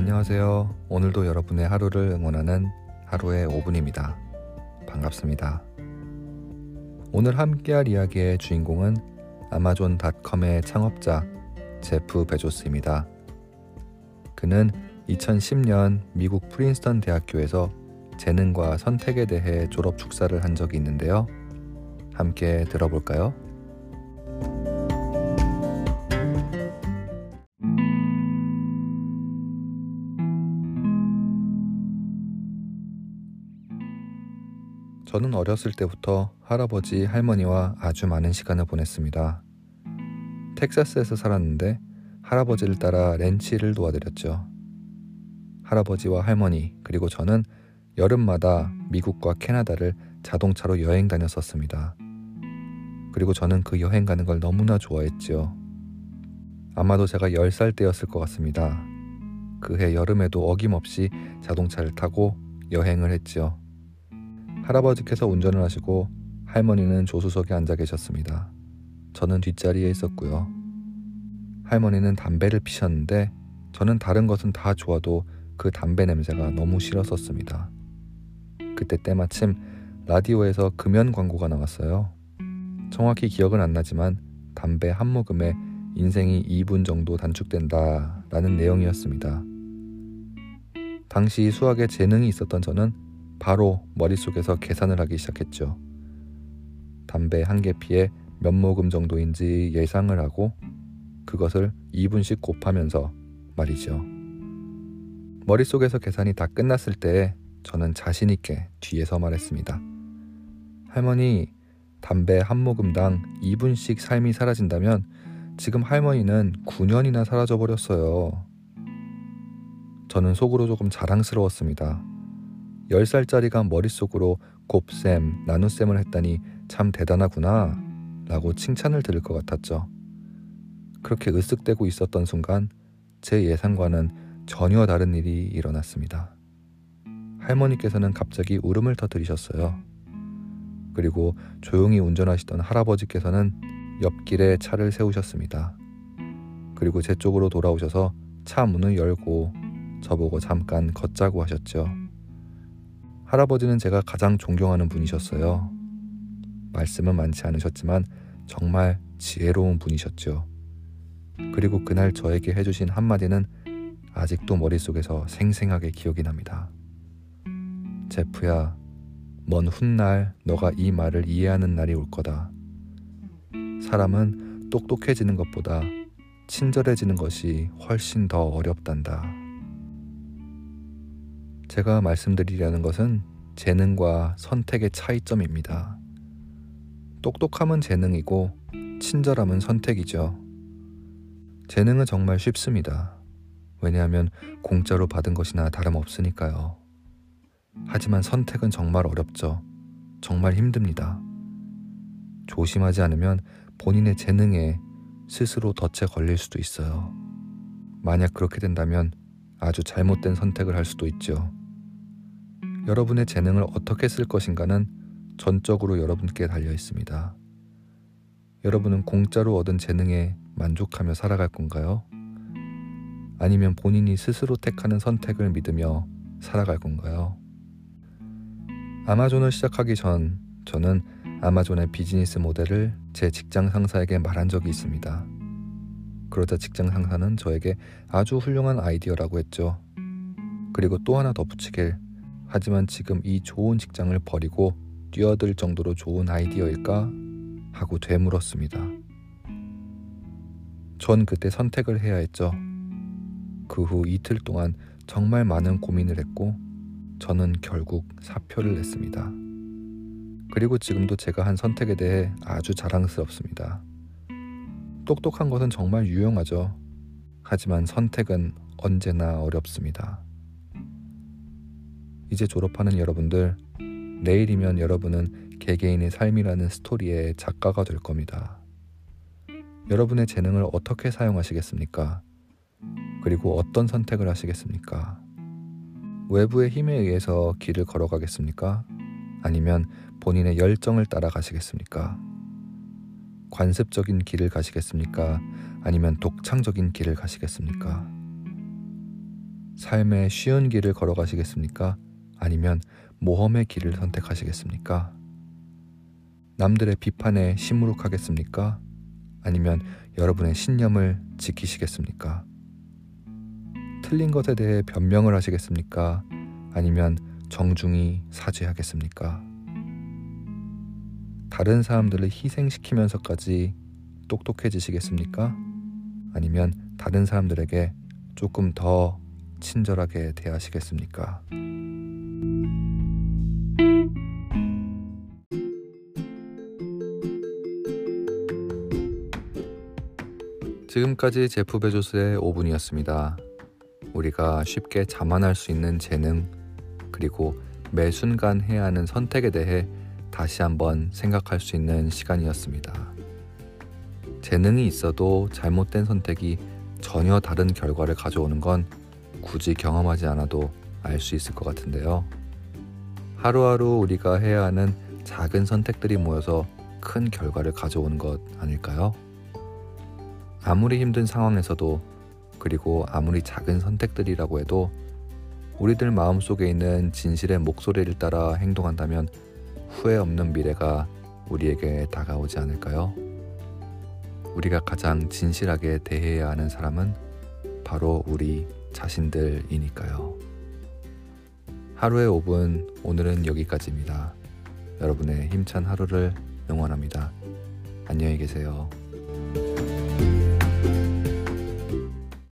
안녕하세요. 오늘도 여러분의 하루를 응원하는 하루의 5분입니다. 반갑습니다. 오늘 함께할 이야기의 주인공은 아마존닷컴의 창업자 제프 베조스입니다. 그는 2010년 미국 프린스턴 대학교에서 재능과 선택에 대해 졸업 축사를 한 적이 있는데요. 함께 들어볼까요? 저는 어렸을 때부터 할아버지, 할머니와 아주 많은 시간을 보냈습니다. 텍사스에서 살았는데 할아버지를 따라 렌치를 도와드렸죠. 할아버지와 할머니, 그리고 저는 여름마다 미국과 캐나다를 자동차로 여행 다녔었습니다. 그리고 저는 그 여행 가는 걸 너무나 좋아했지요. 아마도 제가 10살 때였을 것 같습니다. 그해 여름에도 어김없이 자동차를 타고 여행을 했지요. 할아버지께서 운전을 하시고 할머니는 조수석에 앉아 계셨습니다. 저는 뒷자리에 있었고요. 할머니는 담배를 피셨는데 저는 다른 것은 다 좋아도 그 담배 냄새가 너무 싫었었습니다. 그때 때마침 라디오에서 금연 광고가 나왔어요. 정확히 기억은 안 나지만 담배 한 모금에 인생이 2분 정도 단축된다 라는 내용이었습니다. 당시 수학에 재능이 있었던 저는 바로 머릿속에서 계산을 하기 시작했죠. 담배 한 개 피에 몇 모금 정도인지 예상을 하고 그것을 2분씩 곱하면서 말이죠. 머릿속에서 계산이 다 끝났을 때 저는 자신있게 뒤에서 말했습니다. 할머니, 담배 한 모금당 2분씩 삶이 사라진다면 지금 할머니는 9년이나 사라져 버렸어요. 저는 속으로 조금 자랑스러웠습니다. 10살짜리가 머릿속으로 곱셈, 나눗셈을 했다니 참 대단하구나 라고 칭찬을 들을 것 같았죠. 그렇게 으쓱대고 있었던 순간 제 예상과는 전혀 다른 일이 일어났습니다. 할머니께서는 갑자기 울음을 터뜨리셨어요. 그리고 조용히 운전하시던 할아버지께서는 옆길에 차를 세우셨습니다. 그리고 제 쪽으로 돌아오셔서 차 문을 열고 저보고 잠깐 걷자고 하셨죠. 할아버지는 제가 가장 존경하는 분이셨어요. 말씀은 많지 않으셨지만 정말 지혜로운 분이셨죠. 그리고 그날 저에게 해주신 한마디는 아직도 머릿속에서 생생하게 기억이 납니다. 제프야, 먼 훗날 너가 이 말을 이해하는 날이 올 거다. 사람은 똑똑해지는 것보다 친절해지는 것이 훨씬 더 어렵단다. 제가 말씀드리려는 것은 재능과 선택의 차이점입니다. 똑똑함은 재능이고 친절함은 선택이죠. 재능은 정말 쉽습니다. 왜냐하면 공짜로 받은 것이나 다름없으니까요. 하지만 선택은 정말 어렵죠. 정말 힘듭니다. 조심하지 않으면 본인의 재능에 스스로 덫에 걸릴 수도 있어요. 만약 그렇게 된다면 아주 잘못된 선택을 할 수도 있죠. 여러분의 재능을 어떻게 쓸 것인가는 전적으로 여러분께 달려 있습니다. 여러분은 공짜로 얻은 재능에 만족하며 살아갈 건가요? 아니면 본인이 스스로 택하는 선택을 믿으며 살아갈 건가요? 아마존을 시작하기 전 저는 아마존의 비즈니스 모델을 제 직장 상사에게 말한 적이 있습니다. 그러자 직장 상사는 저에게 아주 훌륭한 아이디어라고 했죠. 그리고 또 하나 덧붙이길 하지만 지금 이 좋은 직장을 버리고 뛰어들 정도로 좋은 아이디어일까? 하고 되물었습니다. 전 그때 선택을 해야 했죠. 그 후 이틀 동안 정말 많은 고민을 했고 저는 결국 사표를 냈습니다. 그리고 지금도 제가 한 선택에 대해 아주 자랑스럽습니다. 똑똑한 것은 정말 유용하죠. 하지만 선택은 언제나 어렵습니다. 이제 졸업하는 여러분들, 내일이면 여러분은 개개인의 삶이라는 스토리의 작가가 될 겁니다. 여러분의 재능을 어떻게 사용하시겠습니까? 그리고 어떤 선택을 하시겠습니까? 외부의 힘에 의해서 길을 걸어가겠습니까? 아니면 본인의 열정을 따라가시겠습니까? 관습적인 길을 가시겠습니까? 아니면 독창적인 길을 가시겠습니까? 삶의 쉬운 길을 걸어가시겠습니까? 아니면 모험의 길을 선택하시겠습니까? 남들의 비판에 시무룩하겠습니까? 아니면 여러분의 신념을 지키시겠습니까? 틀린 것에 대해 변명을 하시겠습니까? 아니면 정중히 사죄하겠습니까? 다른 사람들을 희생시키면서까지 똑똑해지시겠습니까? 아니면 다른 사람들에게 조금 더 친절하게 대하시겠습니까? 지금까지 제프 베조스의 5분이었습니다. 우리가 쉽게 자만할 수 있는 재능, 그리고 매 순간 해야 하는 선택에 대해 다시 한번 생각할 수 있는 시간이었습니다. 재능이 있어도 잘못된 선택이 전혀 다른 결과를 가져오는 건 굳이 경험하지 않아도 알 수 있을 것 같은데요. 하루하루 우리가 해야 하는 작은 선택들이 모여서 큰 결과를 가져오는 것 아닐까요? 아무리 힘든 상황에서도 그리고 아무리 작은 선택들이라고 해도 우리들 마음속에 있는 진실의 목소리를 따라 행동한다면 후회 없는 미래가 우리에게 다가오지 않을까요? 우리가 가장 진실하게 대해야 하는 사람은 바로 우리 자신들이니까요. 하루의 5분, 오늘은 여기까지입니다. 여러분의 힘찬 하루를 응원합니다. 안녕히 계세요.